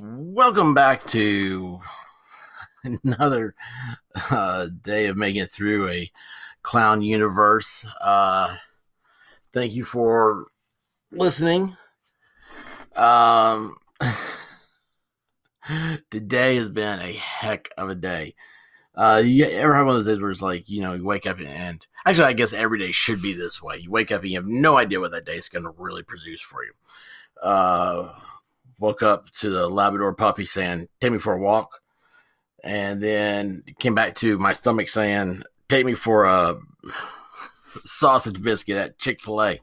Welcome back to another uh, day of making it through a clown universe. Uh, thank you for listening. Um, today has been a heck of a day. Uh, you ever have one of those days where it's like, you know, you wake up and actually, I guess every day should be this way. You wake up and you have no idea what that day is going to really produce for you. Uh, woke up to the Labrador puppy saying, Take me for a walk. And then came back to my stomach saying, Take me for a sausage biscuit at Chick fil A.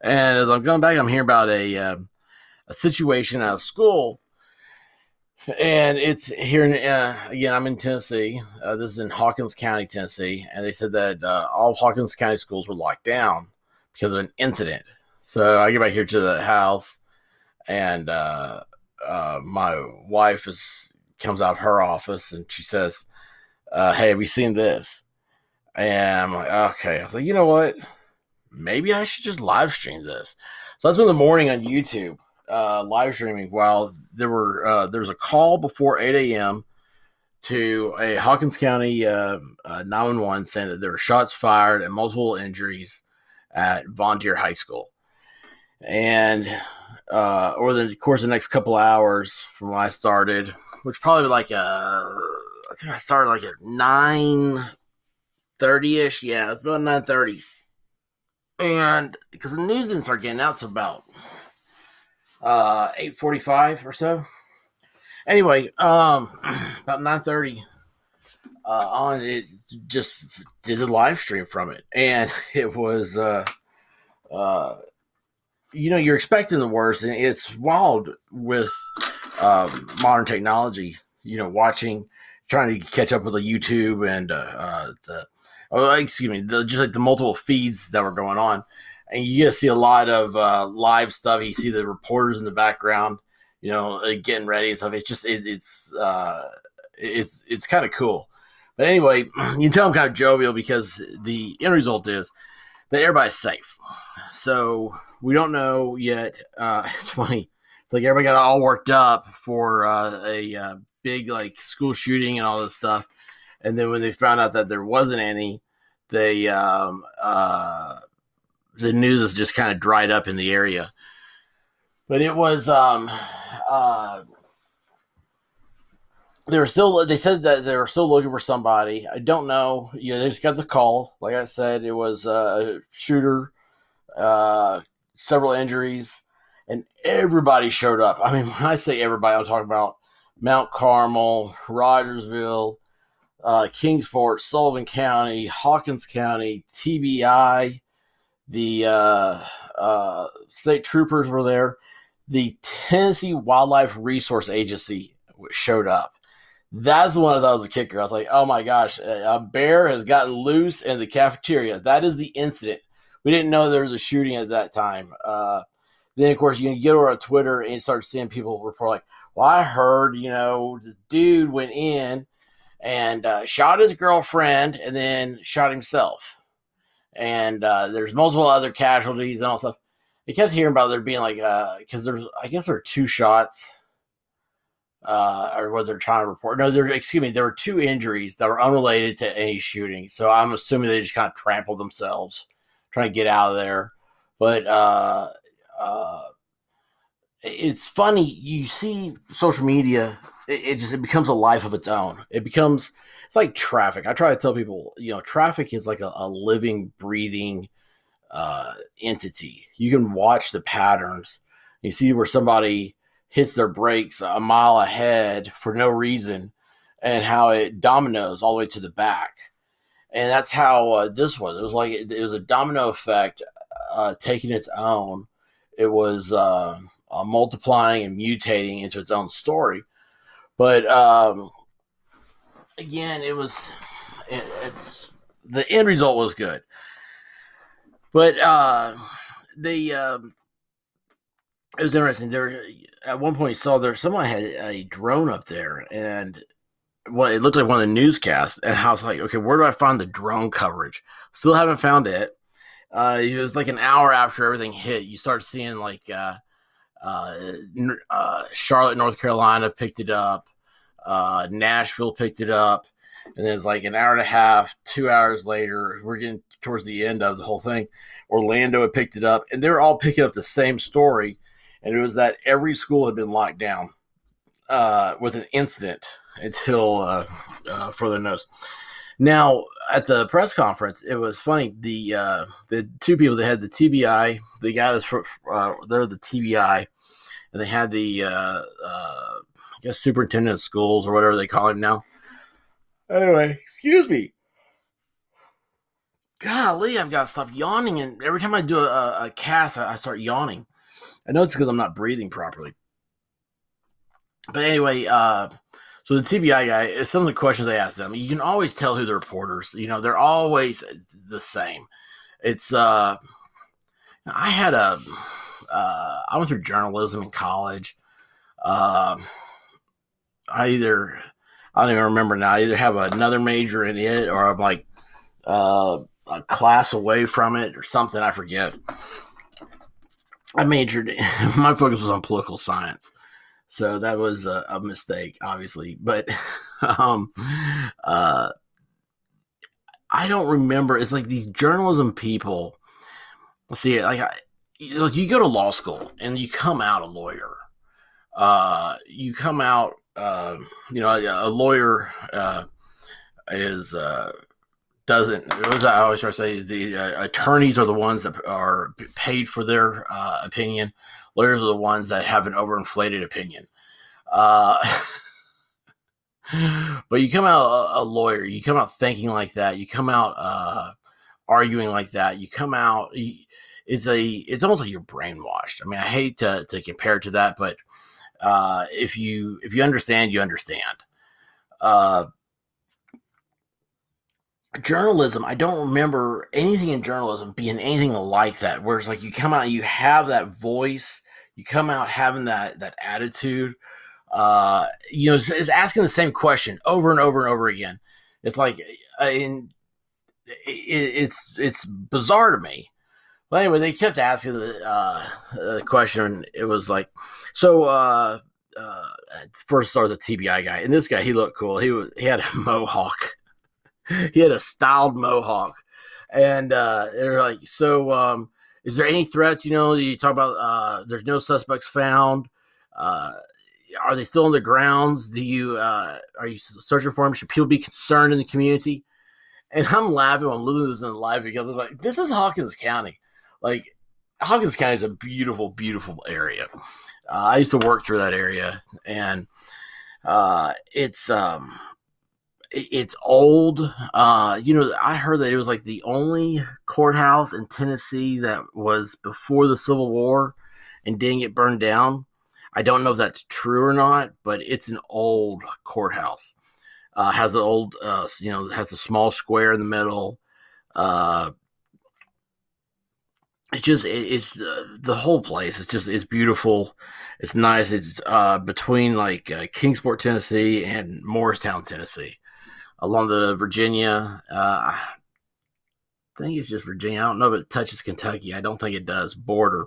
And as I'm going back, I'm hearing about a, uh, a situation at school. And it's here in, uh, again, I'm in Tennessee. Uh, this is in Hawkins County, Tennessee. And they said that uh, all Hawkins County schools were locked down because of an incident. So I get back here to the house and uh, uh, my wife is comes out of her office and she says, uh, "Hey, have you seen this?" And I'm like, "Okay." I was like, "You know what? Maybe I should just live stream this." So I spent the morning on YouTube uh, live streaming while there were uh, there was a call before 8 a.m. to a Hawkins County uh, 911 saying that there were shots fired and multiple injuries at Von High School. And uh, over the course of the next couple hours from when I started, which probably like uh, I think I started like at nine thirty ish. Yeah, it's about nine thirty, and because the news didn't start getting out to about uh eight forty five or so. Anyway, um, about nine thirty. Uh, on it just did a live stream from it, and it was uh, uh, you know you're expecting the worst, and it's wild with um, modern technology. You know, watching, trying to catch up with the YouTube and uh, uh, the oh, excuse me, the, just like the multiple feeds that were going on, and you get to see a lot of uh, live stuff. You see the reporters in the background, you know, getting ready and stuff. It's just it, it's uh, it's it's kind of cool. But anyway, you can tell I'm kind of jovial because the end result is that everybody's safe. So we don't know yet. Uh, it's funny. It's like everybody got all worked up for uh, a uh, big like school shooting and all this stuff, and then when they found out that there wasn't any, they um, uh, the news is just kind of dried up in the area. But it was um, uh, they were still they said that they were still looking for somebody. I don't know. You know, they just got the call. Like I said, it was a shooter. Uh, several injuries, and everybody showed up. I mean, when I say everybody, I'm talking about Mount Carmel, Rogersville, uh, Kingsport, Sullivan County, Hawkins County, TBI, the uh, uh, state troopers were there. The Tennessee Wildlife Resource Agency showed up. That's the one that was a kicker. I was like, oh my gosh, a bear has gotten loose in the cafeteria. That is the incident we didn't know there was a shooting at that time. Uh, then of course you can get over on Twitter and start seeing people report like, "Well, I heard you know the dude went in and uh, shot his girlfriend and then shot himself." And uh, there's multiple other casualties and all stuff. I kept hearing about there being like because uh, there's I guess there are two shots. Uh, or what they're trying to report. No, there. Excuse me. There were two injuries that were unrelated to any shooting. So I'm assuming they just kind of trampled themselves trying to get out of there. But uh, uh, it's funny. You see social media, it, it, just it becomes a life of its own. It becomes it's like traffic. I try to tell people, you know, traffic is like a, a living, breathing uh, entity. You can watch the patterns. You see where somebody hits their brakes a mile ahead for no reason, and how it dominoes all the way to the back and that's how uh, this was. It was like it, it was a domino effect, uh, taking its own. It was uh, uh multiplying and mutating into its own story. But um, again, it was it, it's the end result was good. But uh, the um, it was interesting. There at one point, you saw there someone had a drone up there, and well, it looked like one of the newscasts, and I was like, okay, where do I find the drone coverage? Still haven't found it. Uh, it was like an hour after everything hit, you start seeing like uh, uh, uh, Charlotte, North Carolina picked it up. Uh, Nashville picked it up. And then it's like an hour and a half, two hours later, we're getting towards the end of the whole thing. Orlando had picked it up, and they're all picking up the same story. And it was that every school had been locked down uh, with an incident until uh, uh, further notice. Now, at the press conference, it was funny. The uh, the two people that had the TBI, the guy that's uh, they're the TBI, and they had the uh, uh, I guess superintendent of schools or whatever they call him now. Anyway, excuse me. Golly, I've got to stop yawning, and every time I do a, a cast, I, I start yawning. I know it's because I'm not breathing properly. But anyway, uh, so the TBI guy, some of the questions they ask them, you can always tell who the reporters. You know, they're always the same. It's uh, I had a, uh, I went through journalism in college. Uh, I either I don't even remember now. I either have another major in it or I'm like uh, a class away from it or something. I forget. I majored. My focus was on political science. So that was a, a mistake, obviously. But um, uh, I don't remember. It's like these journalism people. Let's see, like, I, like you go to law school and you come out a lawyer. Uh, you come out, uh, you know, a, a lawyer uh, is uh, doesn't. As I always try to say, the uh, attorneys are the ones that are paid for their uh, opinion lawyers are the ones that have an overinflated opinion. Uh, but you come out a, a, lawyer, you come out thinking like that, you come out uh, arguing like that, you come out. it's a it's almost like you're brainwashed. I mean, I hate to, to compare it to that, but uh, if you if you understand, you understand. Uh, journalism, I don't remember anything in journalism being anything like that. Where it's like you come out, you have that voice, you come out having that that attitude. Uh, you know, is asking the same question over and over and over again. It's like, uh, in, it's it's bizarre to me. But anyway, they kept asking the, uh, the question. It was like, so uh, uh, first started the TBI guy, and this guy he looked cool. He was he had a mohawk. he had a styled mohawk, and uh, they're like, so um, is there any threats? You know, you talk about uh, there's no suspects found. Uh, are they still on the grounds? Do you uh, are you searching for them? Should people be concerned in the community? And I'm laughing. I'm losing this in live I'm like, this is Hawkins County. Like Hawkins County is a beautiful, beautiful area. Uh, I used to work through that area, and uh, it's um, it's old. Uh, you know, I heard that it was like the only courthouse in Tennessee that was before the Civil War and didn't get burned down. I don't know if that's true or not, but it's an old courthouse. Uh, has an old, uh, you know, has a small square in the middle. Uh, it's just it, it's uh, the whole place. It's just it's beautiful. It's nice. It's uh, between like uh, Kingsport, Tennessee, and Morristown, Tennessee along the Virginia. Uh, I think it's just Virginia. I don't know if it touches Kentucky. I don't think it does border.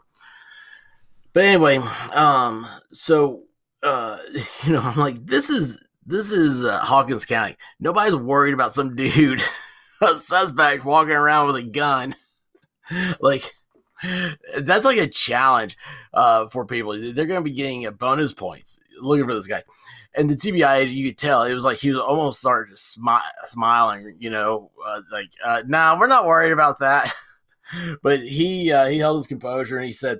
But anyway, um, so uh, you know, I'm like, this is this is uh, Hawkins County. Nobody's worried about some dude, a suspect walking around with a gun. like that's like a challenge uh, for people. They're going to be getting bonus points looking for this guy and the TBI, you could tell it was like he was almost started smi- smiling, you know, uh, like, uh, "Nah, we're not worried about that." but he uh, he held his composure and he said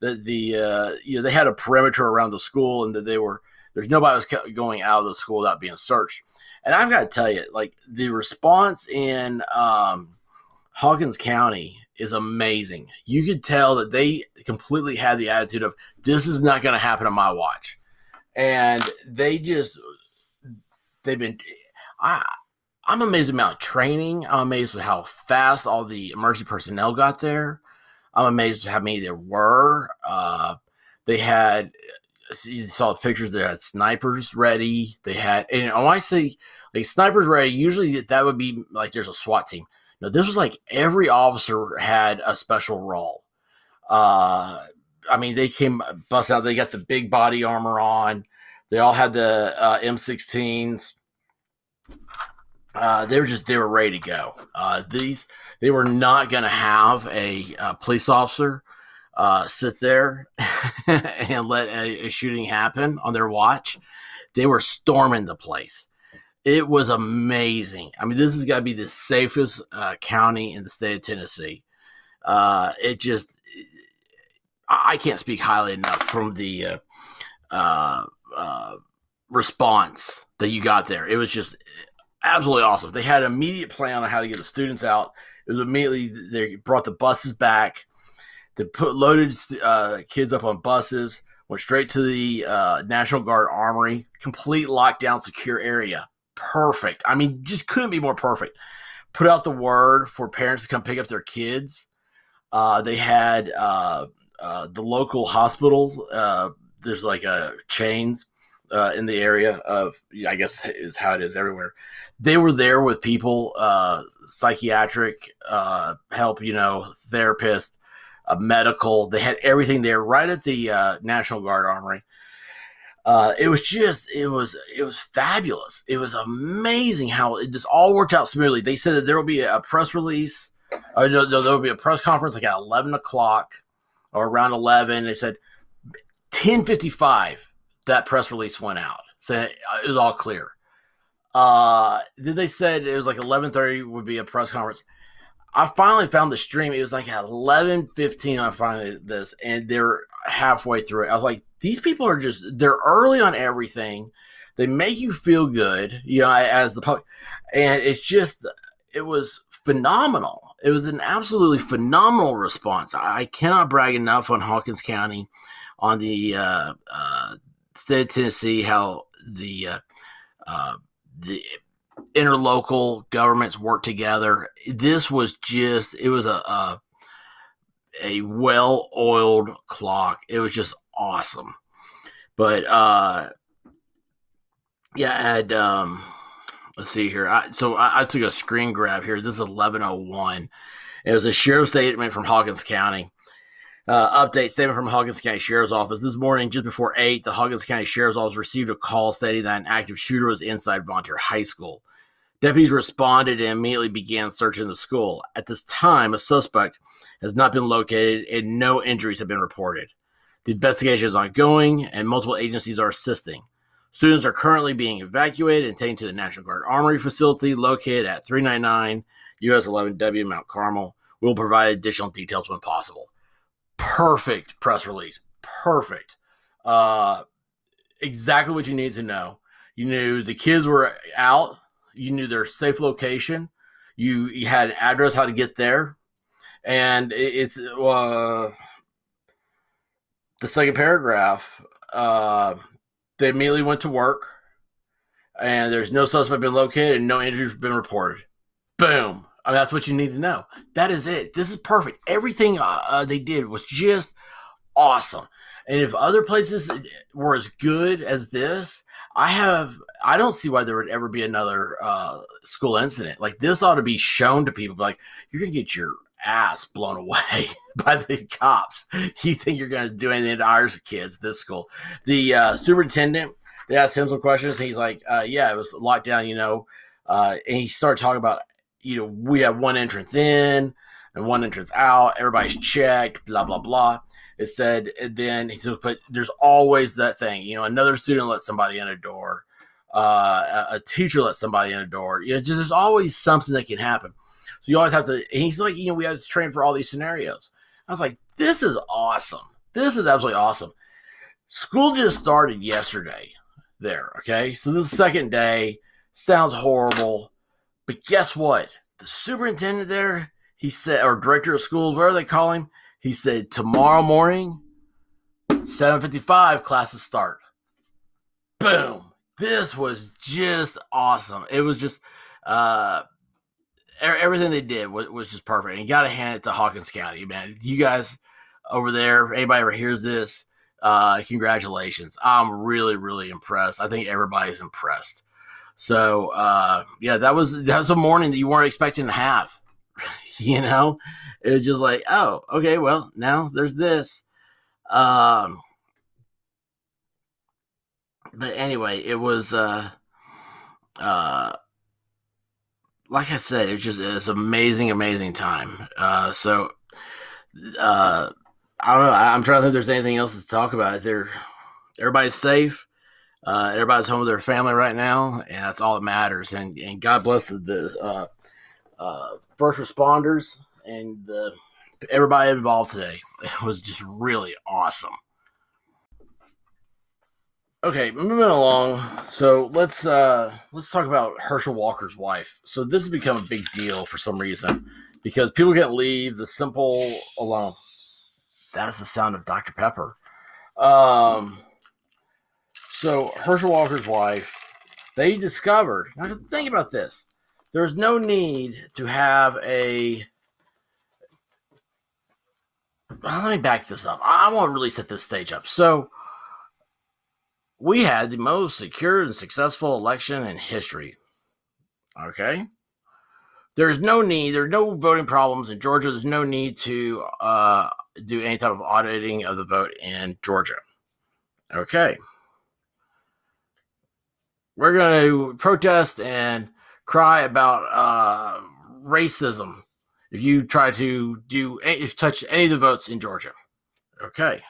that the uh, you know they had a perimeter around the school and that they were there's nobody was going out of the school without being searched. And I've got to tell you, like the response in um, Hawkins County is amazing. You could tell that they completely had the attitude of this is not going to happen on my watch and they just they've been I I'm amazed about training. I'm amazed with how fast all the emergency personnel got there. I'm amazed with how many there were. Uh, they had you saw the pictures. They had snipers ready. They had and when I say like snipers ready, usually that would be like there's a SWAT team. No, this was like every officer had a special role. Uh, I mean, they came bust out. They got the big body armor on. They all had the uh, M16s. Uh, they were just they were ready to go. Uh, these they were not going to have a, a, police officer uh, sit there and let a, a, shooting happen on their watch. They were storming the place. It was amazing. I mean, this has got to be the safest uh, county in the state of Tennessee. Uh, it just I can't speak highly enough from the uh, uh, uh, response that you got there. It was just absolutely awesome. They had an immediate plan on how to get the students out. It was immediately they brought the buses back. They put loaded uh, kids up on buses. Went straight to the uh, National Guard Armory. Complete lockdown, secure area. Perfect. I mean, just couldn't be more perfect. Put out the word for parents to come pick up their kids. Uh, they had uh, the local hospitals. Uh, there's like a chains uh, in the area of, I guess, is how it is everywhere. They were there with people, uh, psychiatric uh, help, you know, therapist, medical. They had everything there right at the National Guard Armory. It was just, it was, it was fabulous. It was amazing how it all worked out smoothly. They said that there will be a press release. Uh, no, no, there will be a press conference like at eleven o'clock or around eleven. They said ten fifty five that press release went out, so it was all clear. Uh, then they said it was like eleven thirty would be a press conference. I finally found the stream. It was like at eleven fifteen. I finally this, and they're halfway through it. I was like, these people are just they're early on everything. They make you feel good, you know, as the public, and it's just it was phenomenal. It was an absolutely phenomenal response. I cannot brag enough on Hawkins County, on the uh, uh, state of Tennessee, how the uh, uh, the interlocal governments work together. This was just it was a a, a well oiled clock. It was just awesome. But uh, yeah, I had um, let's see here. I, so I, I, took a screen grab here. This is eleven oh one. It was a sheriff's statement from Hawkins County. Uh, update statement from Hawkins County Sheriff's Office. This morning, just before 8, the Hawkins County Sheriff's Office received a call stating that an active shooter was inside Volunteer High School. Deputies responded and immediately began searching the school. At this time, a suspect has not been located and no injuries have been reported. The investigation is ongoing and multiple agencies are assisting. Students are currently being evacuated and taken to the National Guard Armory facility located at 399 US 11W Mount Carmel. We'll provide additional details when possible perfect press release. Perfect. Uh, exactly what you need to know. You knew the kids were out. You knew their safe location. You, you had an address how to get there, and it's uh, the second paragraph. Uh, they immediately went to work, and there's no suspect been located and no injuries been reported. Boom. I mean, that's what you need to know. That is it. This is perfect. Everything uh, uh, they did was just awesome. And if other places were as good as this, I have I don't see why there would ever be another uh, school incident like this. Ought to be shown to people. Like you're gonna get your ass blown away by the cops. You think you're gonna do anything to our kids? This school, the uh, superintendent. They asked him some questions. he's like, uh, "Yeah, it was locked down." You know, uh, and he started talking about you know, we have one entrance in and one entrance out. Everybody's checked, blah, blah, blah. It said, and then he said, "But there's always that thing, you know, another student let somebody in a door, uh, a, a teacher let somebody in a door. You know, just, there's always something that can happen. So you always have to, he's like, you know, we have to train for all these scenarios. I was like, this is awesome. This is absolutely awesome. School just started yesterday there. Okay. So this is the second day. Sounds horrible. But guess what? The superintendent there, he said, or director of schools, whatever they call him, he said tomorrow morning, 7:55 classes start. Boom! This was just awesome. It was just uh, everything they did was, was just perfect. And you got to hand it to Hawkins County, man. You guys over there, anybody ever hears this, uh, congratulations. I'm really, really impressed. I think everybody's impressed. So uh, yeah, that was that was a morning that you weren't expecting to have. you know, it was just like, oh, okay, well now there's this. Um, but anyway, it was uh, uh, like I said, it's just it's amazing, amazing time. Uh, so uh, I don't know. I, am trying to think there's anything else to talk about. There, everybody's safe. Uh, everybody's home with their family right now, and that's all that matters. And and God bless the, the uh, uh, first responders and the everybody involved today. It was just really awesome. Okay, moving along. So let's uh let's talk about Herschel Walker's wife. So this has become a big deal for some reason because people can't leave the simple alone. That's the sound of Dr. Pepper. Um so Herschel Walker's wife, they discovered. Now think about this. There's no need to have a let me back this up. I, I want to really set this stage up. So we had the most secure and successful election in history. Okay. There's no need, there's no voting problems in Georgia. There's no need to uh, do any type of auditing of the vote in Georgia. Okay. We're going to protest and cry about uh, racism if you try to do if touch any of the votes in Georgia. Okay.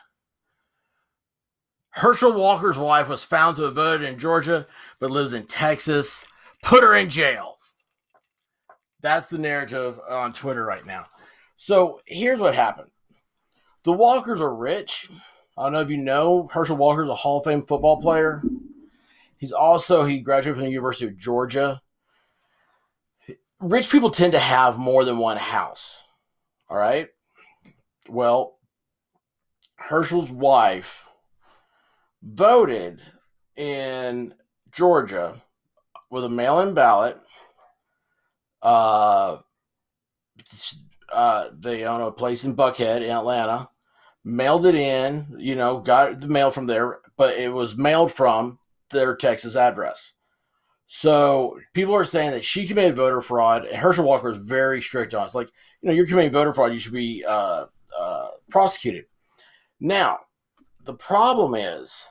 Herschel Walker's wife was found to have voted in Georgia but lives in Texas. Put her in jail. That's the narrative on Twitter right now. So here's what happened the Walkers are rich. I don't know if you know, Herschel Walker is a Hall of Fame football player. He's also, he graduated from the University of Georgia. Rich people tend to have more than one house. All right. Well, Herschel's wife voted in Georgia with a mail-in ballot. Uh, uh, they own a place in Buckhead in Atlanta. Mailed it in, you know, got the mail from there, but it was mailed from their Texas address. So people are saying that she committed voter fraud, and Herschel Walker is very strict on it. It's like, you know, you're committing voter fraud, you should be uh, uh, prosecuted. Now, the problem is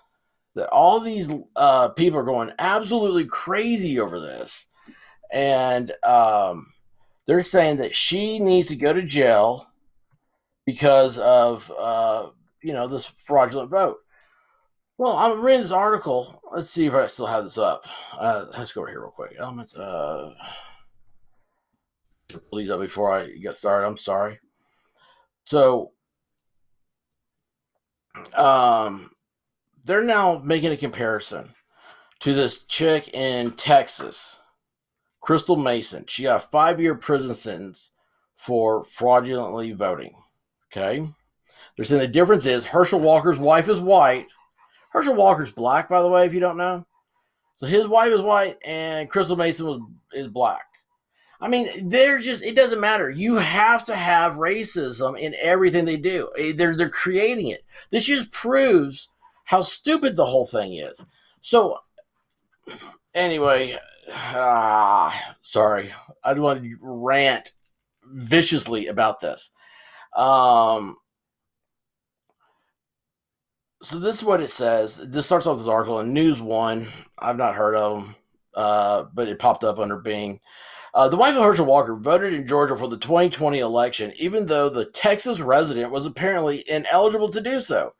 that all these uh, people are going absolutely crazy over this, and um, they're saying that she needs to go to jail because of uh, you know this fraudulent vote. Well, I'm reading this article. Let's see if I still have this up. Uh, let's go over here real quick. Elements. Uh, please up before I get started. I'm sorry. So, um, they're now making a comparison to this chick in Texas, Crystal Mason. She got a five year prison sentence for fraudulently voting. Okay. They're saying the difference is Herschel Walker's wife is white. Herschel Walker's black, by the way, if you don't know. So his wife is white and Crystal Mason was is black. I mean, they're just it doesn't matter. You have to have racism in everything they do. Eh, they're they're creating it. This just proves how stupid the whole thing is. So, anyway, ah, sorry, I don't want to rant viciously about this. Um, so this is what it says. This starts off this article in News One. I've not heard of them, uh, but it popped up under Bing. Uh, the wife of Herschel Walker voted in Georgia for the 2020 election, even though the Texas resident was apparently ineligible to do so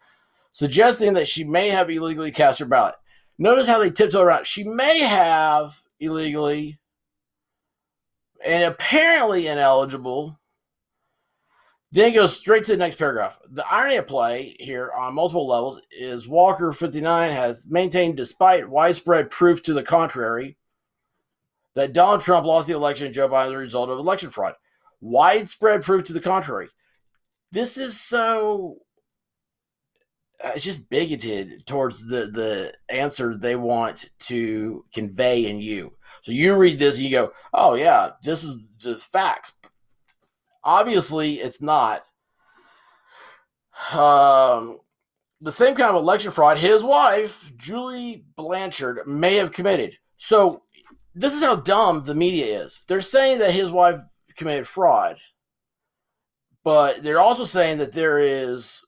suggesting that she may have illegally cast her ballot. Notice how they tiptoe around. She may have illegally and apparently ineligible. Then goes straight to the next paragraph. The irony of play here on multiple levels is Walker 59 has maintained, despite widespread proof to the contrary, that Donald Trump lost the election and Joe Biden as a result of election fraud. Widespread proof to the contrary. This is so it's just bigoted towards the the answer they want to convey in you. So you read this and you go, "Oh yeah, this is the facts." Obviously, it's not. Um, the same kind of election fraud his wife, Julie Blanchard, may have committed. So this is how dumb the media is. They're saying that his wife committed fraud, but they're also saying that there is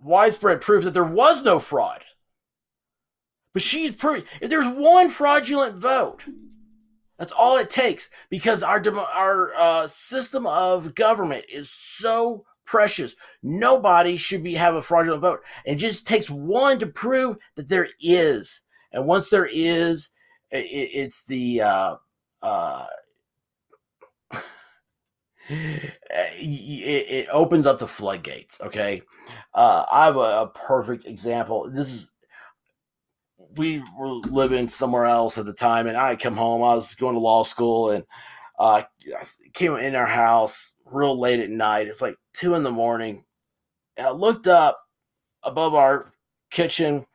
widespread proof that there was no fraud. But she's proving if there's one fraudulent vote, that's all it takes because our our uh, system of government is so precious. Nobody should be have a fraudulent vote. It just takes one to prove that there is, and once there is, it, it's the uh, uh, it, it, opens up the floodgates. Okay, uh, I have a, a perfect example. This is we were living somewhere else at the time, and I come home. I was going to law school, and uh, I came in our house real late at night. It's like two in the morning. And I looked up above our kitchen.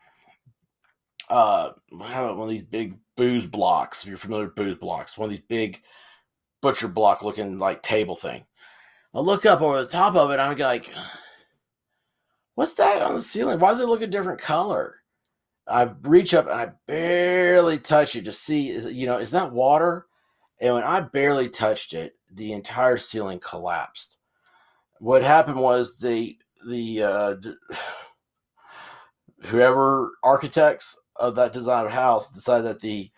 Uh, I have one of these big Boos Blocks. If you're familiar with Boos Blocks, one of these big butcher block looking like table thing. I look up over the top of it. I'm like, what's that on the ceiling? Why does it look a different color? I reach up and I barely touch it to see, is you know, is that water? And when I barely touched it, the entire ceiling collapsed. What happened was the the uh, whoever architects of that design of house decided that the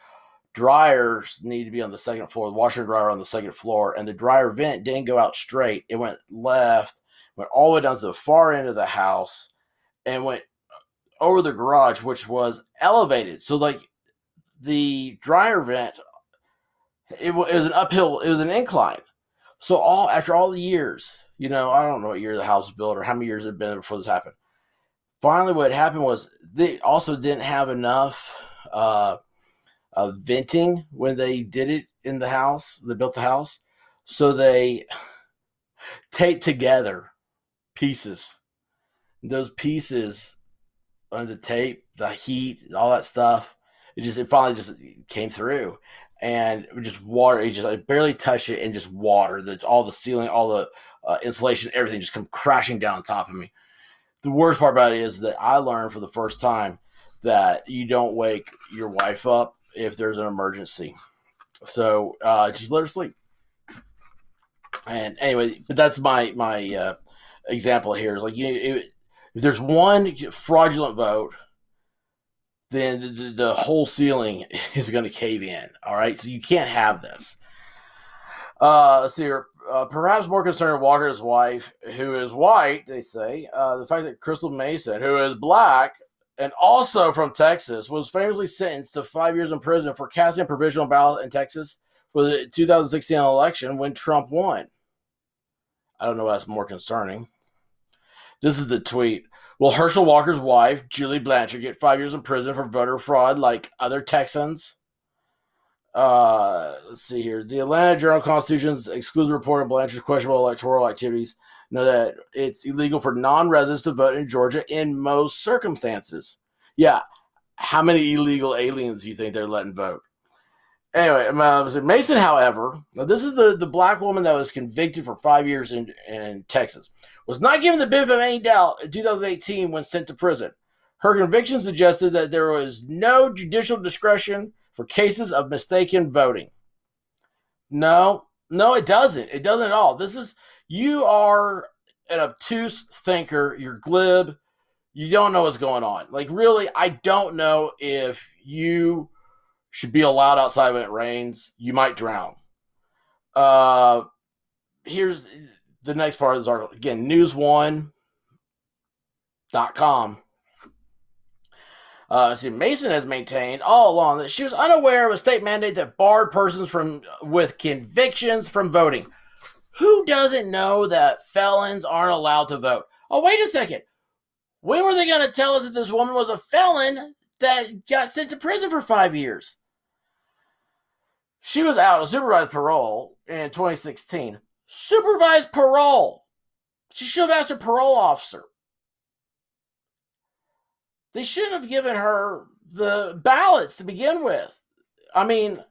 dryers need to be on the second floor, the washer and dryer on the second floor, and the dryer vent didn't go out straight. It went left, went all the way down to the far end of the house, and went over the garage, which was elevated. So like the dryer vent, it, it was an uphill, it was an incline. So all after all the years, you know, I don't know what year the house was built or how many years it had been before this happened. Finally, what happened was they also didn't have enough uh, uh, venting when they did it in the house. They built the house, so they taped together pieces. Those pieces on the tape, the heat, all that stuff. It just it finally just came through, and just water. It just I barely touched it, and just water. That all the ceiling, all the uh, insulation, everything just come crashing down on top of me. The worst part about it is that I learned for the first time that you don't wake your wife up if there's an emergency. So uh, just let her sleep. And anyway, but that's my my uh, example here. Like you, it, if there's one fraudulent vote, then the, the whole ceiling is going to cave in. All right, so you can't have this. Uh, let's see here. Uh, perhaps more concerned Walker's wife, who is white, they say, uh, the fact that Crystal Mason, who is black and also from Texas, was famously sentenced to five years in prison for casting a provisional ballot in Texas for the 2016 election when Trump won. I don't know what's more concerning. This is the tweet. Will Herschel Walker's wife, Julie Blanchard, get five years in prison for voter fraud like other Texans? Uh, let's see here. The Atlanta Journal Constitution's exclusive report on Blanchard's questionable electoral activities know that it's illegal for non-residents to vote in Georgia in most circumstances. Yeah, how many illegal aliens do you think they're letting vote? Anyway, uh, Mason, however, this is the, the black woman that was convicted for five years in, in Texas was not given the benefit of any doubt in 2018 when sent to prison. Her conviction suggested that there was no judicial discretion for cases of mistaken voting. No, no, it doesn't. It doesn't at all. This is, you are an obtuse thinker. You're glib. You don't know what's going on. Like, really, I don't know if you should be allowed outside when it rains. You might drown. Uh, here's the next part of this article again news1.com uh, see, Mason has maintained all along that she was unaware of a state mandate that barred persons from with convictions from voting. Who doesn't know that felons aren't allowed to vote? Oh, wait a second. When were they going to tell us that this woman was a felon that got sent to prison for five years? She was out on supervised parole in 2016 supervised parole. She should have asked her parole officer. They shouldn't have given her the ballots to begin with. I mean,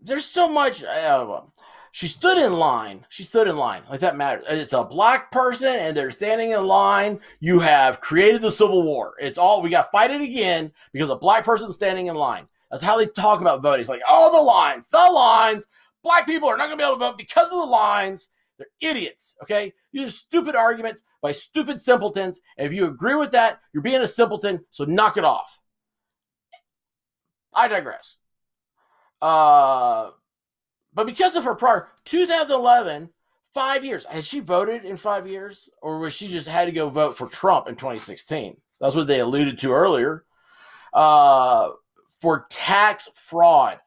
there's so much. Uh, she stood in line. She stood in line. Like that matters. It's a black person and they're standing in line. You have created the Civil War. It's all, we got fight it again because a black person standing in line. That's how they talk about voting. It's like, oh, the lines, the lines black people are not going to be able to vote because of the lines. They're idiots, okay? These are stupid arguments by stupid simpletons. And if you agree with that, you're being a simpleton, so knock it off. I digress. Uh, but because of her prior 2011, five years, has she voted in five years? Or was she just had to go vote for Trump in 2016? That's what they alluded to earlier. Uh, for tax fraud.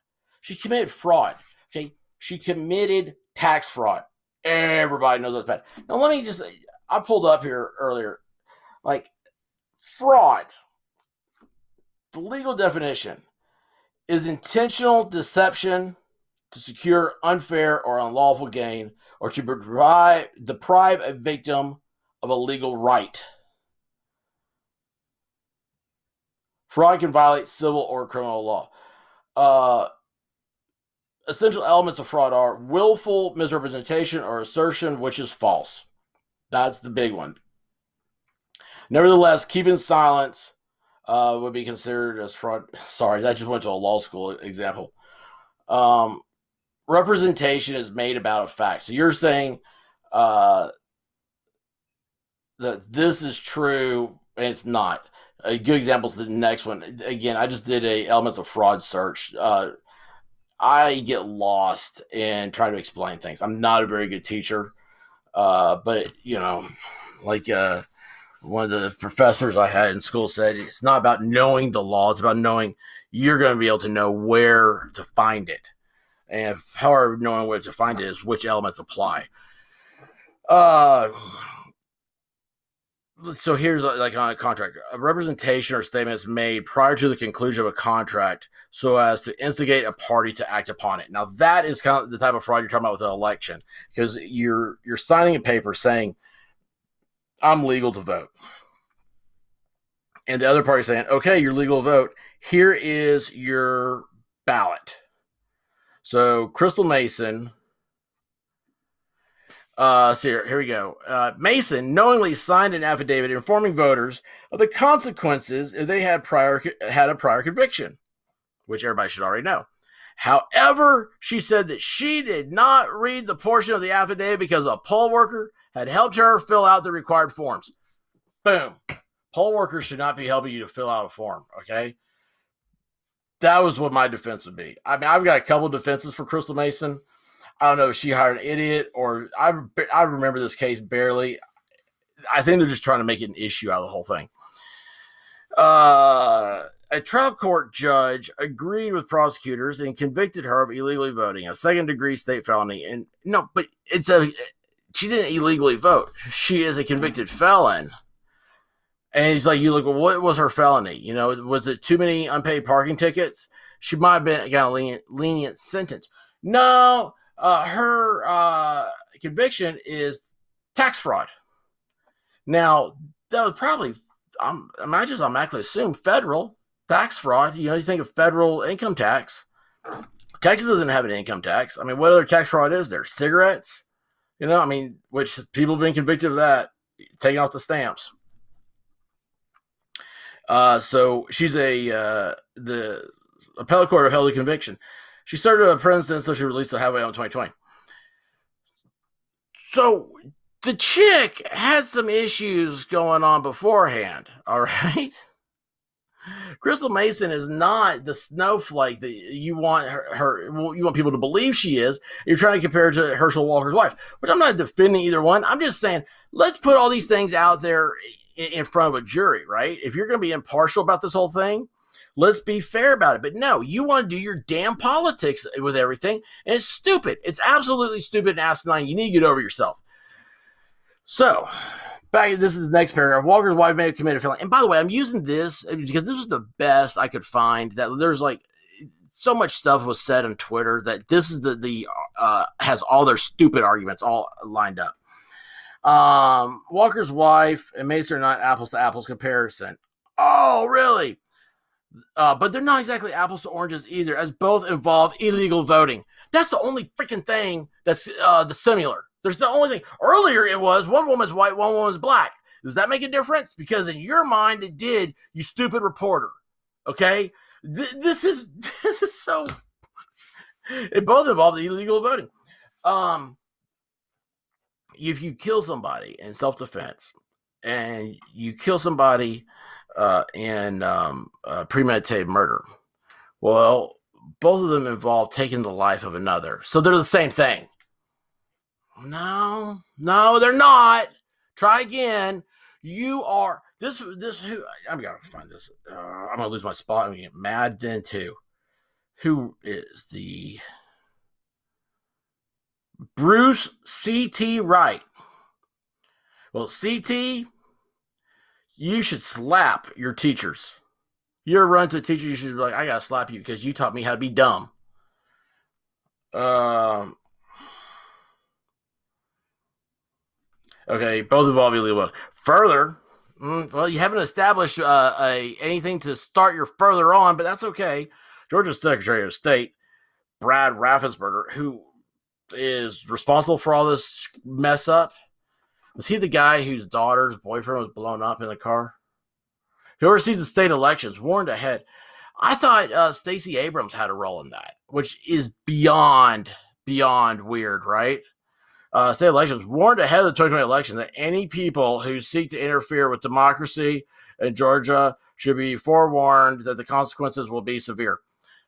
She committed fraud. Okay. She committed tax fraud. Everybody knows that's bad. Now, let me just, I pulled up here earlier. Like, fraud, the legal definition is intentional deception to secure unfair or unlawful gain or to deprive, deprive a victim of a legal right. Fraud can violate civil or criminal law. Uh, essential elements of fraud are willful misrepresentation or assertion which is false. That's the big one. Nevertheless, keeping silence uh, would be considered as fraud. Sorry, that just went to a law school example. Um, representation is made about a fact. So you're saying uh, that this is true and it's not. A good example is the next one. Again, I just did a elements of fraud search. Uh, I get lost in trying to explain things. I'm not a very good teacher, uh, but you know, like uh, one of the professors I had in school said, it's not about knowing the law; it's about knowing you're going to be able to know where to find it, and however knowing where to find it is which elements apply. Uh, so here's uh, like on a contract. A representation or statement is made prior to the conclusion of a contract so as to instigate a party to act upon it. Now that is kind of the type of fraud you're talking about with an election because you're you're signing a paper saying i'm legal to vote. And the other party saying okay you're legal to vote. Here is your ballot so crystal mason uh, here, here we go. Uh, Mason knowingly signed an affidavit informing voters of the consequences if they had prior had a prior conviction, which everybody should already know. However, she said that she did not read the portion of the affidavit because a poll worker had helped her fill out the required forms. Boom. Poll workers should not be helping you to fill out a form. Okay. That was what my defense would be. I mean, I've got a couple defenses for Crystal Mason. I don't know if she hired an idiot or I, I remember this case barely. I think they're just trying to make it an issue out of the whole thing. Uh, a trial court judge agreed with prosecutors and convicted her of illegally voting, a second degree state felony. And no, but it's a she didn't illegally vote. She is a convicted felon. And he's like, you look, what was her felony? You know, was it too many unpaid parking tickets? She might have been got a lenient, lenient sentence. No, uh, her uh, conviction is tax fraud. Now, that would probably, I'm, imagine, I'm actually assume federal tax fraud. You know, you think of federal income tax. Texas doesn't have an income tax. I mean, what other tax fraud is there? Cigarettes? You know, I mean, which people have been convicted of that, taking off the stamps. Uh, so she's a uh, the appellate court upheld the conviction. She started a prison sentence, so she released the highway on 2020. So the chick had some issues going on beforehand, all right? Crystal Mason is not the snowflake that you want her, her, you want people to believe she is. You're trying to compare to Herschel Walker's wife, which I'm not defending either one. I'm just saying let's put all these things out there in, front of a jury, right? If you're going to be impartial about this whole thing, Let's be fair about it. But no, you want to do your damn politics with everything. And it's stupid. It's absolutely stupid and asinine. You need to get over yourself. So, back this is the next paragraph. Walker's wife may have committed a felony. And by the way, I'm using this because this was the best I could find. That there's like so much stuff was said on Twitter that this is the the uh, has all their stupid arguments all lined up. Um, Walker's wife and Mason are not apples to apples comparison. Oh, really? Uh, but they're not exactly apples to oranges either, as both involve illegal voting. That's the only freaking thing that's uh, the similar. There's the only thing. Earlier, it was one woman's white, one woman's black. Does that make a difference? Because in your mind, it did. You stupid reporter. Okay, Th- this is this is so. It both involved illegal voting. Um, if you kill somebody in self defense and you kill somebody uh, in um, uh, premeditated murder, well, both of them involve taking the life of another. So they're the same thing. No, no, they're not. Try again. You are this. This who I'm gonna find this. Uh, I'm gonna lose my spot. I'm gonna get mad then too. Who is the Bruce C.T. Wright? Well, CT, you should slap your teachers. You're a run to a teacher, you should be like, I gotta slap you because you taught me how to be dumb. Um. Okay, both involve illegal. Further, mm, well, you haven't established uh, a anything to start your further on, but that's okay. Georgia's Secretary of State, Brad Raffensperger, who is responsible for all this mess up, was he the guy whose daughter's boyfriend was blown up in the car? Who oversees the state elections warned ahead. I thought uh, Stacey Abrams had a role in that, which is beyond beyond weird, right? Uh, state elections warned ahead of the 2020 election that any people who seek to interfere with democracy in Georgia should be forewarned that the consequences will be severe.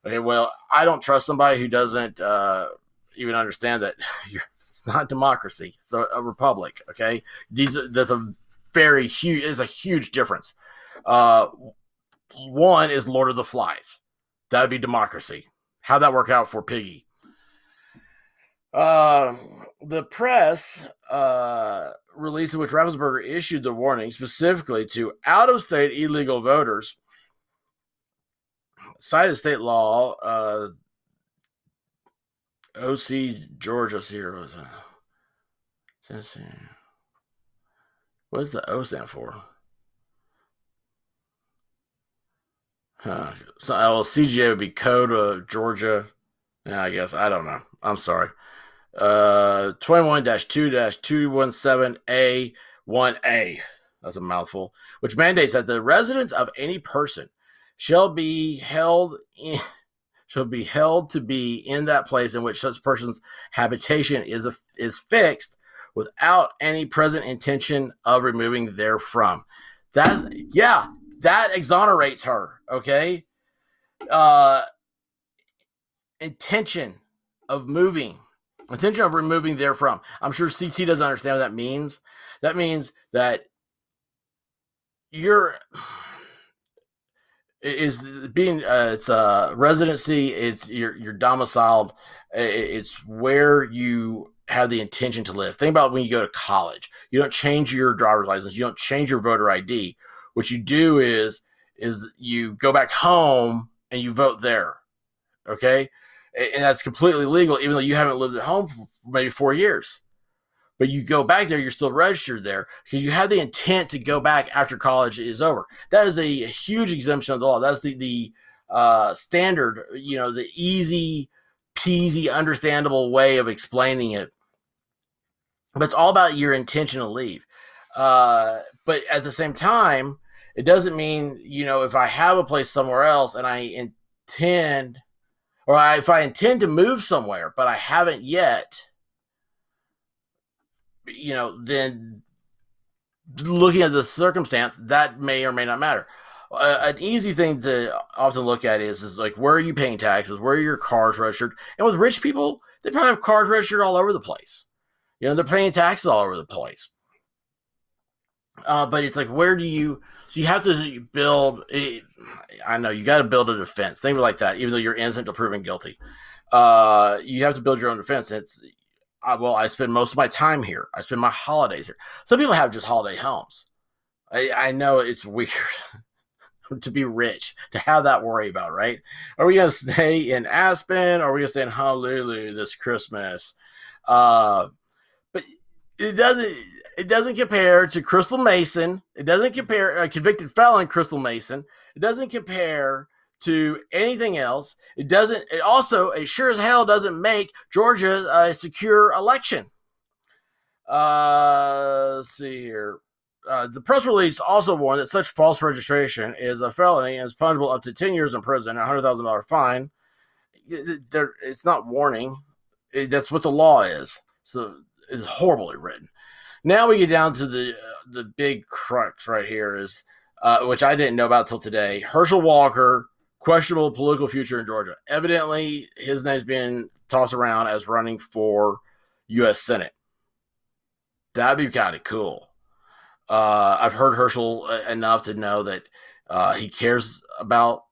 Okay, well, I don't trust somebody who doesn't uh, even understand that it's not democracy; it's a, a republic. Okay, these there's a very huge is a huge difference. Uh, one is Lord of the Flies. That would be democracy. How'd that work out for Piggy? Uh, the press uh, release in which Raffensperger issued the warning specifically to out of state illegal voters cited state law uh, OC Georgia Sierra. What does the O stand for? Huh. So, well, CGA would be Code of Georgia. Yeah, I guess. I don't know. I'm sorry. Uh, 21 2 217A 1A. That's a mouthful. Which mandates that the residence of any person shall be held in, shall be held to be in that place in which such person's habitation is a, is fixed without any present intention of removing therefrom. That's yeah, that exonerates her. Okay, uh, intention of moving, intention of removing therefrom. I'm sure CT doesn't understand what that means. That means that you're is being uh, it's a residency it's you're you're domiciled it's where you have the intention to live. Think about when you go to college. You don't change your driver's license you don't change your voter id what you do is is you go back home and you vote there okay? And that's completely legal even though you haven't lived at home for maybe four years but you go back there, you're still registered there because you have the intent to go back after college is over. That is a, a huge exemption of the law. That's the the uh, standard, you know, the easy peasy, understandable way of explaining it. But it's all about your intention to leave. Uh, but at the same time, it doesn't mean you know if I have a place somewhere else and I intend, or I, if I intend to move somewhere, but I haven't yet you know, then looking at the circumstance, that may or may not matter. Uh, an easy thing to often look at is is like where are you paying taxes? Where are your cars registered? And with rich people, they probably have cars registered all over the place. You know, they're paying taxes all over the place. Uh, but it's like where do you? So you have to build. A, I know you got to build a defense, things like that. Even though you're innocent until proven guilty, uh, you have to build your own defense. It's I, well, I spend most of my time here. I spend my holidays here. Some people have just holiday homes. I, I know it's weird to be rich, to have that worry about, right? Are we going to stay in Aspen? Or are we going to stay in Honolulu this Christmas? Uh, but it doesn't. It doesn't compare to Crystal Mason. It doesn't compare a convicted felon Crystal Mason. It doesn't compare to anything else. It doesn't. It also, it sure as hell doesn't make Georgia a secure election. Uh, let's see here. Uh, the press release also warned that such false registration is a felony and is punishable up to 10 years in prison and a $100,000 fine. There, it's not warning. It, that's what the law is. So it's horribly written. Now we get down to the uh, the big crux right here is uh, which I didn't know about till today. Herschel Walker, questionable political future in Georgia. Evidently, his name's being tossed around as running for U.S. Senate. That'd be kind of cool. Uh, I've heard Herschel uh, enough to know that uh, he cares about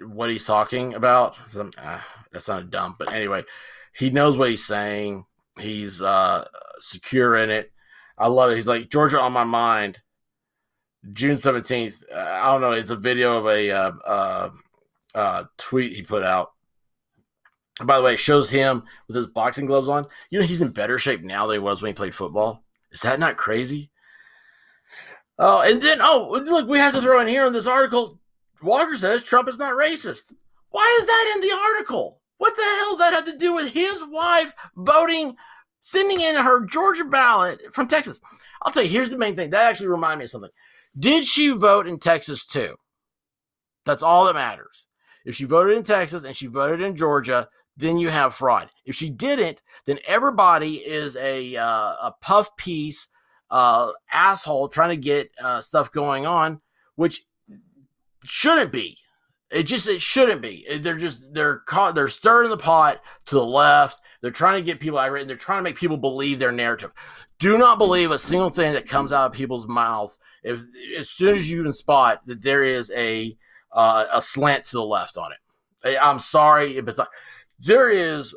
what he's talking about. Uh, that sounded dumb, but anyway, he knows what he's saying. He's uh, secure in it. I love it. He's like Georgia on my mind. June seventeenth. Uh, I don't know. It's a video of a uh, uh, uh, tweet he put out. And by the way, shows him with his boxing gloves on. You know he's in better shape now than he was when he played football. Is that not crazy? Oh, and then oh look, we have to throw in here in this article. Walker says Trump is not racist. Why is that in the article? What the hell does that have to do with his wife voting, sending in her Georgia ballot from Texas? I'll tell you, here's the main thing. That actually reminded me of something. Did she vote in Texas too? That's all that matters. If she voted in Texas and she voted in Georgia, then you have fraud. If she didn't, then everybody is a uh, a puff piece uh, asshole trying to get uh, stuff going on, which shouldn't be. It just it shouldn't be. They're just they're caught. They're stirring the pot to the left. They're trying to get people irate. They're trying to make people believe their narrative. Do not believe a single thing that comes out of people's mouths. If as soon as you can spot that there is a uh, a slant to the left on it, I'm sorry if it's not. There is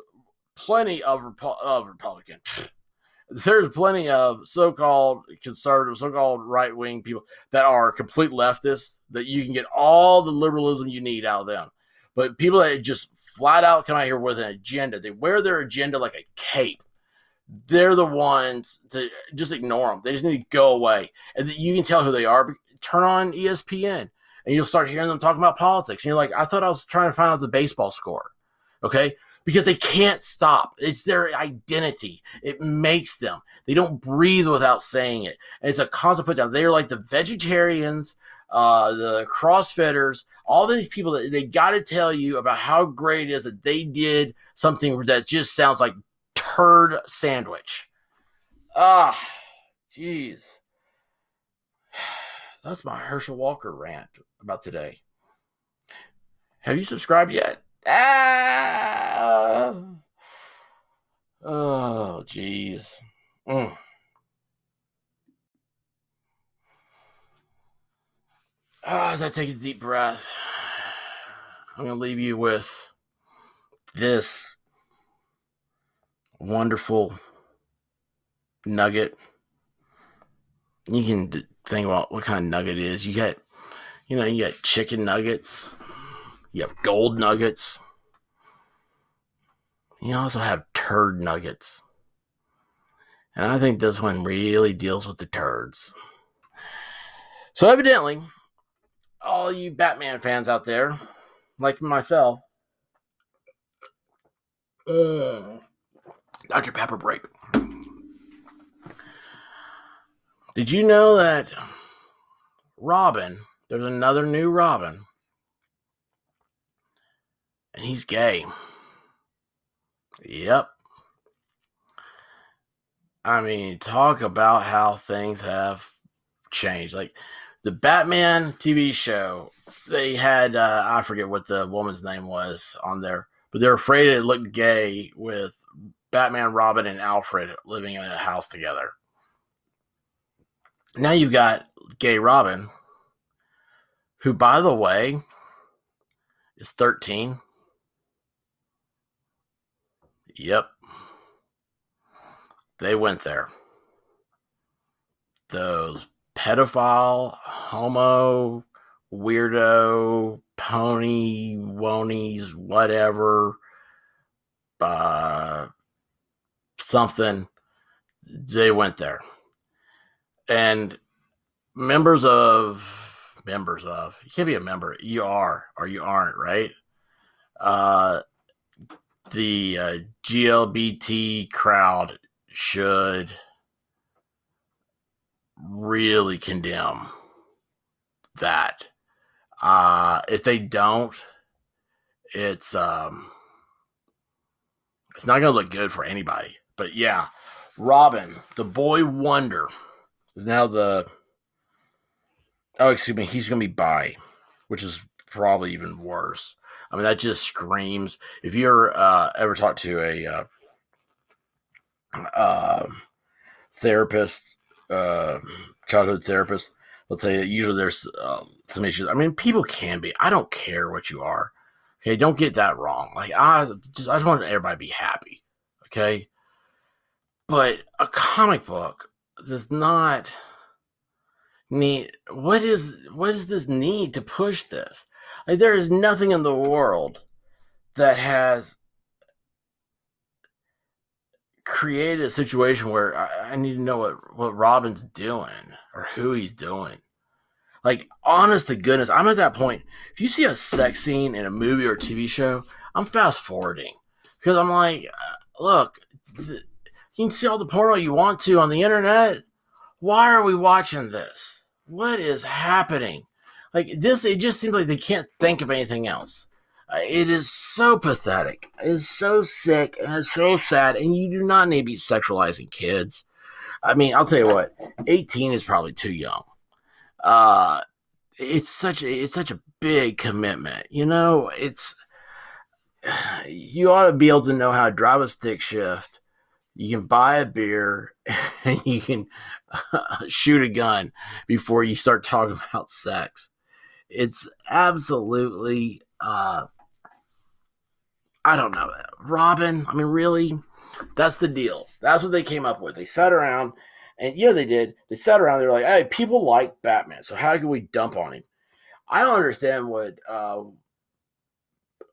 plenty of, of Republican. There's plenty of so-called conservative, so-called right-wing people that are complete leftists that you can get all the liberalism you need out of them. But people that just flat out come out here with an agenda, they wear their agenda like a cape they're the ones to just ignore them. They just need to go away. And you can tell who they are. Turn on ESPN and you'll start hearing them talking about politics. And you're like, I thought I was trying to find out the baseball score. Okay. Because they can't stop. It's their identity. It makes them. They don't breathe without saying it. And it's a constant put down. They're like the vegetarians, uh, the CrossFitters, all these people that they got to tell you about how great it is that they did something that just sounds like turd sandwich. Ah, jeez. That's my Herschel Walker rant about today. Have you subscribed yet? Ah! Oh, jeez. Mm. Oh, as I take a deep breath, I'm going to leave you with this wonderful nugget. You can think about what kind of nugget it is. You got, you know, you got chicken nuggets. You have gold nuggets. You also have turd nuggets. And I think this one really deals with the turds. So, evidently, all you Batman fans out there, like myself, uh, Dr. Pepper break. Did you know that Robin, there's another new Robin, and he's gay? Yep. I mean, talk about how things have changed. Like the Batman TV show, they had, uh, I forget what the woman's name was on there, but they're afraid it looked gay with Batman, Robin, and Alfred living in a house together. Now you've got gay Robin, who, by the way, is 13. Yep. They went there. Those pedophile, homo, weirdo, pony, wonies, whatever, uh, something, they went there. And members of members of you can't be a member. You are or you aren't, right? Uh the uh, GLBT crowd should really condemn that. Uh, if they don't, it's um, it's not going to look good for anybody. But yeah, Robin, the boy wonder, is now the. Oh, excuse me. He's going to be bi, which is probably even worse. I mean, that just screams. If you're uh, ever talked to a uh, uh, therapist, uh, childhood therapist, let's say usually there's um, some issues. I mean, people can be. I don't care what you are. Okay, don't get that wrong. Like I just, I just want everybody to be happy. Okay, but a comic book does not need. What is what is this need to push this? Like there is nothing in the world that has created a situation where I, I need to know what what Robin's doing or who he's doing. Like, honest to goodness, I'm at that point. If you see a sex scene in a movie or a TV show, I'm fast forwarding because I'm like, uh, look, th- you can see all the porno you want to on the internet. Why are we watching this? What is happening? Like this, it just seems like they can't think of anything else. Uh, it is so pathetic. It is so sick and it's so sad. And you do not need to be sexualizing kids. I mean, I'll tell you what, 18 is probably too young uh it's such a it's such a big commitment you know it's you ought to be able to know how to drive a stick shift you can buy a beer and you can shoot a gun before you start talking about sex it's absolutely uh i don't know robin i mean really that's the deal that's what they came up with they sat around and you know they did. They sat around. They were like, "Hey, people like Batman, so how can we dump on him?" I don't understand what uh,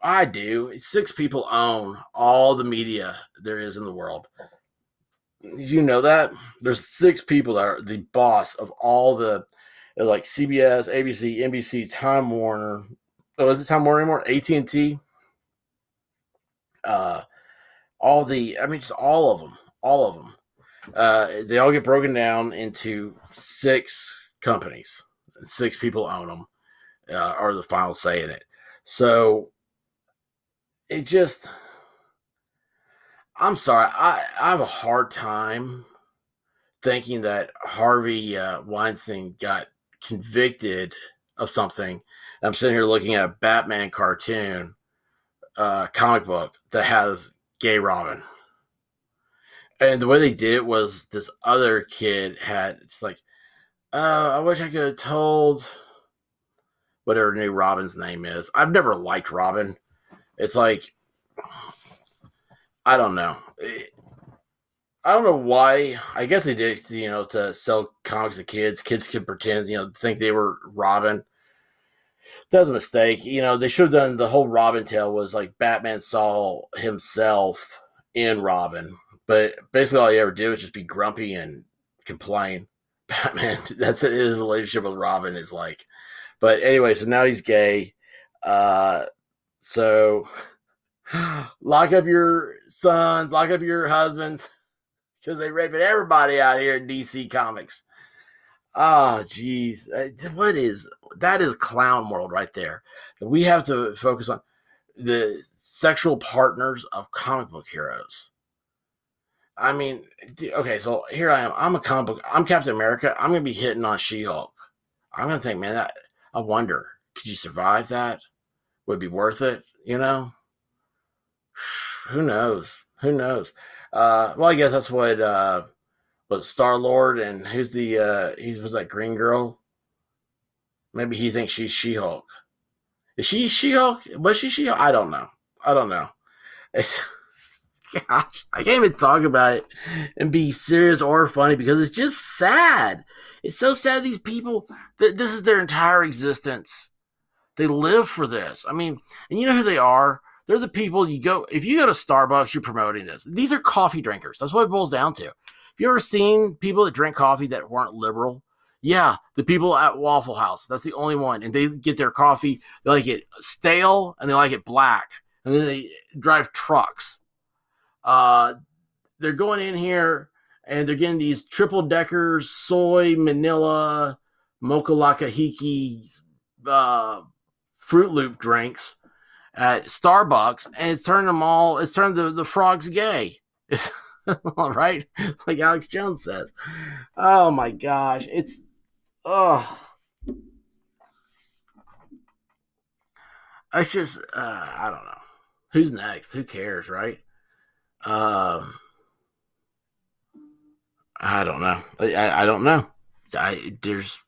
I do. Six people own all the media there is in the world. You know that? There's six people that are the boss of all the like CBS, ABC, NBC, Time Warner. Oh, is it Time Warner anymore? AT and T. Uh, all the I mean, just all of them, all of them uh, they all get broken down into six companies. Six people own them, uh, are the final say in it. So it just, I'm sorry, I, I have a hard time thinking that Harvey uh, Weinstein got convicted of something. I'm sitting here looking at a Batman cartoon, uh, comic book that has gay Robin and the way they did it was this other kid had it's like, uh, I wish I could have told whatever new Robin's name is. I've never liked Robin. It's like I don't know. I don't know why. I guess they did, you know, to sell comics to kids. Kids could pretend, you know, think they were Robin. That was a mistake. You know, they should have done the whole Robin tale was like Batman saw himself in Robin but basically, all he ever did was just be grumpy and complain. Batman, that's his relationship with Robin is like. But anyway, so now he's gay. Uh, so lock up your sons, lock up your husbands, because they raping everybody out here in DC Comics. Oh, jeez, uh, what is that? Is clown world right there. We have to focus on the sexual partners of comic book heroes. I mean, okay, so here I am. I'm a comic book. I'm Captain America. I'm gonna be hitting on She-Hulk. I'm gonna think, man, that I wonder, could you survive that? Would be worth it? You know? Who knows? Who knows? Uh, well, I guess that's what uh, what Star Lord and who's the uh, he was that Green Girl. Maybe he thinks she's She Hulk. Is she She Hulk? Was she She? I don't know. I don't know. It's gosh, I can't even talk about it and be serious or funny because it's just sad. It's so sad these people that this is their entire existence. They live for this. I mean, and you know who they are? They're the people you go if you go to Starbucks, you're promoting this. These are coffee drinkers. That's what it boils down to. If you ever seen people that drink coffee that weren't liberal? Yeah, the people at Waffle House. That's the only one. And they get their coffee, they like it stale and they like it black. And then they drive trucks uh, they're going in here and they're getting these triple deckers, soy, Manila, mocha lakahiki, uh, Fruit Loop drinks at Starbucks, and it's turned them all. It's turned the, the frogs gay. All right, like Alex Jones says. Oh my gosh, it's oh. It's just uh, I don't know. Who's next? Who cares, right? Um, I don't know. I, I don't know. I there's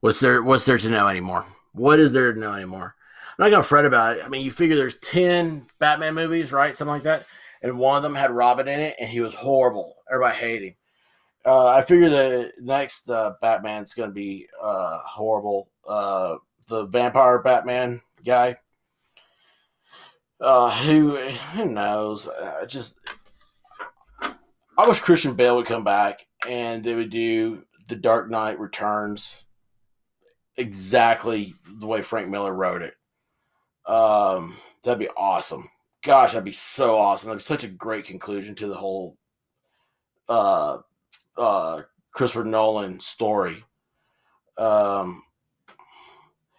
what's there what's there to know anymore? What is there to know anymore? I'm not gonna fret about it. I mean, you figure there's ten Batman movies, right? Something like that, and one of them had Robin in it, and he was horrible. Everybody hated him. Uh, I figure the next uh, Batman's gonna be uh, horrible. Uh, the vampire Batman guy. Uh, who who knows? Uh, just I wish Christian Bale would come back and they would do The Dark Knight Returns exactly the way Frank Miller wrote it. Um, that'd be awesome. Gosh, that'd be so awesome. That'd be such a great conclusion to the whole uh, uh, Christopher Nolan story. Um,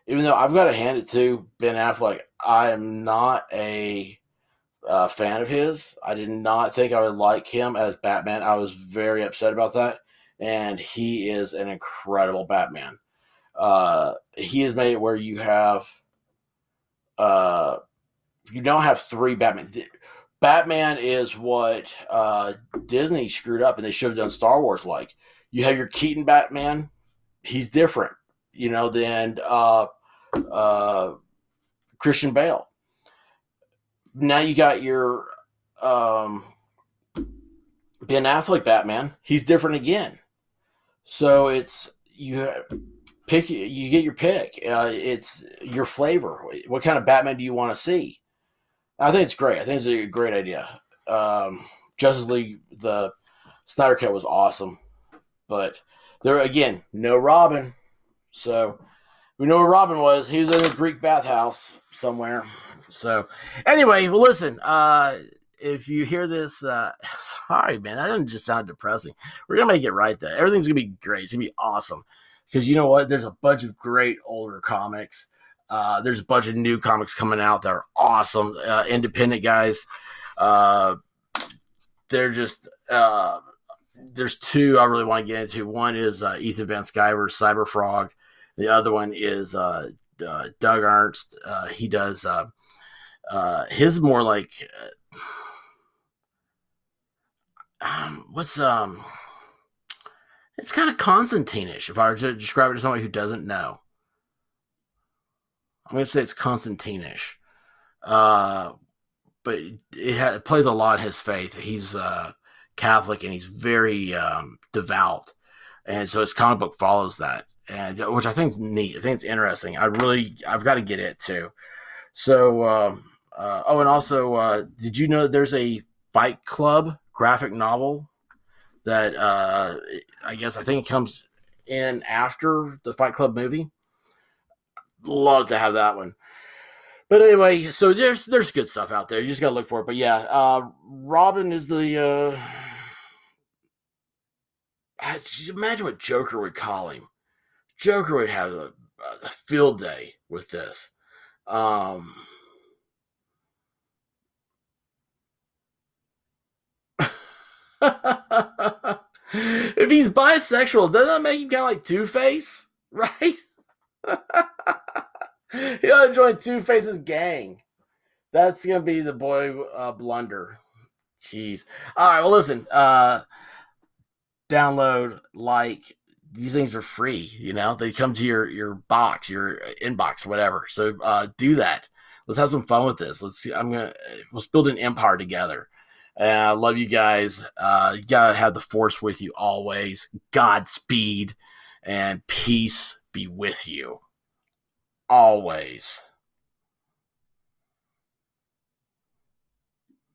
even though I've got to hand it to Ben Affleck, I am not a uh, fan of his. I did not think I would like him as Batman. I was very upset about that. And he is an incredible Batman. Uh, he has made it where you have, uh, you don't have three Batman. Batman is what uh, Disney screwed up, and they should have done Star Wars like. You have your Keaton Batman. He's different, you know, than uh, uh, Christian Bale now you got your um, Ben Affleck Batman. He's different again. So it's you pick you get your pick. Uh, it's your flavor. What kind of Batman do you want to see? I think it's great. I think it's a great idea. Um, Justice League, the Snyder Cut was awesome, but there again, no Robin. So we know where Robin was. He was in a Greek bathhouse somewhere. So, anyway, well, listen. Uh, if you hear this, uh, sorry, man, that doesn't just sound depressing. We're gonna make it right. Though everything's gonna be great. It's gonna be awesome because you know what? There's a bunch of great older comics. Uh, there's a bunch of new comics coming out that are awesome. Uh, independent guys. Uh, they're just uh, there's two I really want to get into. One is uh, Ethan Van Sciver's Cyber Frog. The other one is uh, Doug Ernst. He does his more like um, what's um, it's kind of Constantine-ish. If I were to describe it to somebody who doesn't know, I'm gonna say it's Constantine-ish. Uh, but it, ha- it plays a lot his faith. He's uh, Catholic and he's very um, devout, and so his comic book follows that, and which I think is neat. I think it's interesting. I really I've got to get it too. So um, uh, oh, and also, uh, did you know there's a Fight Club graphic novel that uh, I guess I think it comes in after the Fight Club movie? Love to have that one. But anyway, so there's there's good stuff out there. You just gotta look for it. But yeah, uh, Robin is the. Uh, imagine what Joker would call him. Joker would have a, a field day with this. Um, if he's bisexual, doesn't that make him kind of like Two Face, right? He'll join Two Face's gang. That's gonna be the boy uh, blunder. Jeez. All right. Well, listen. Uh, download, like. These things are free. You know, they come to your your box, your inbox, whatever. So uh, do that. Let's have some fun with this. Let's see. I'm gonna let's build an empire together. And I love you guys. Uh, you gotta have the force with you always. Godspeed and peace be with you always.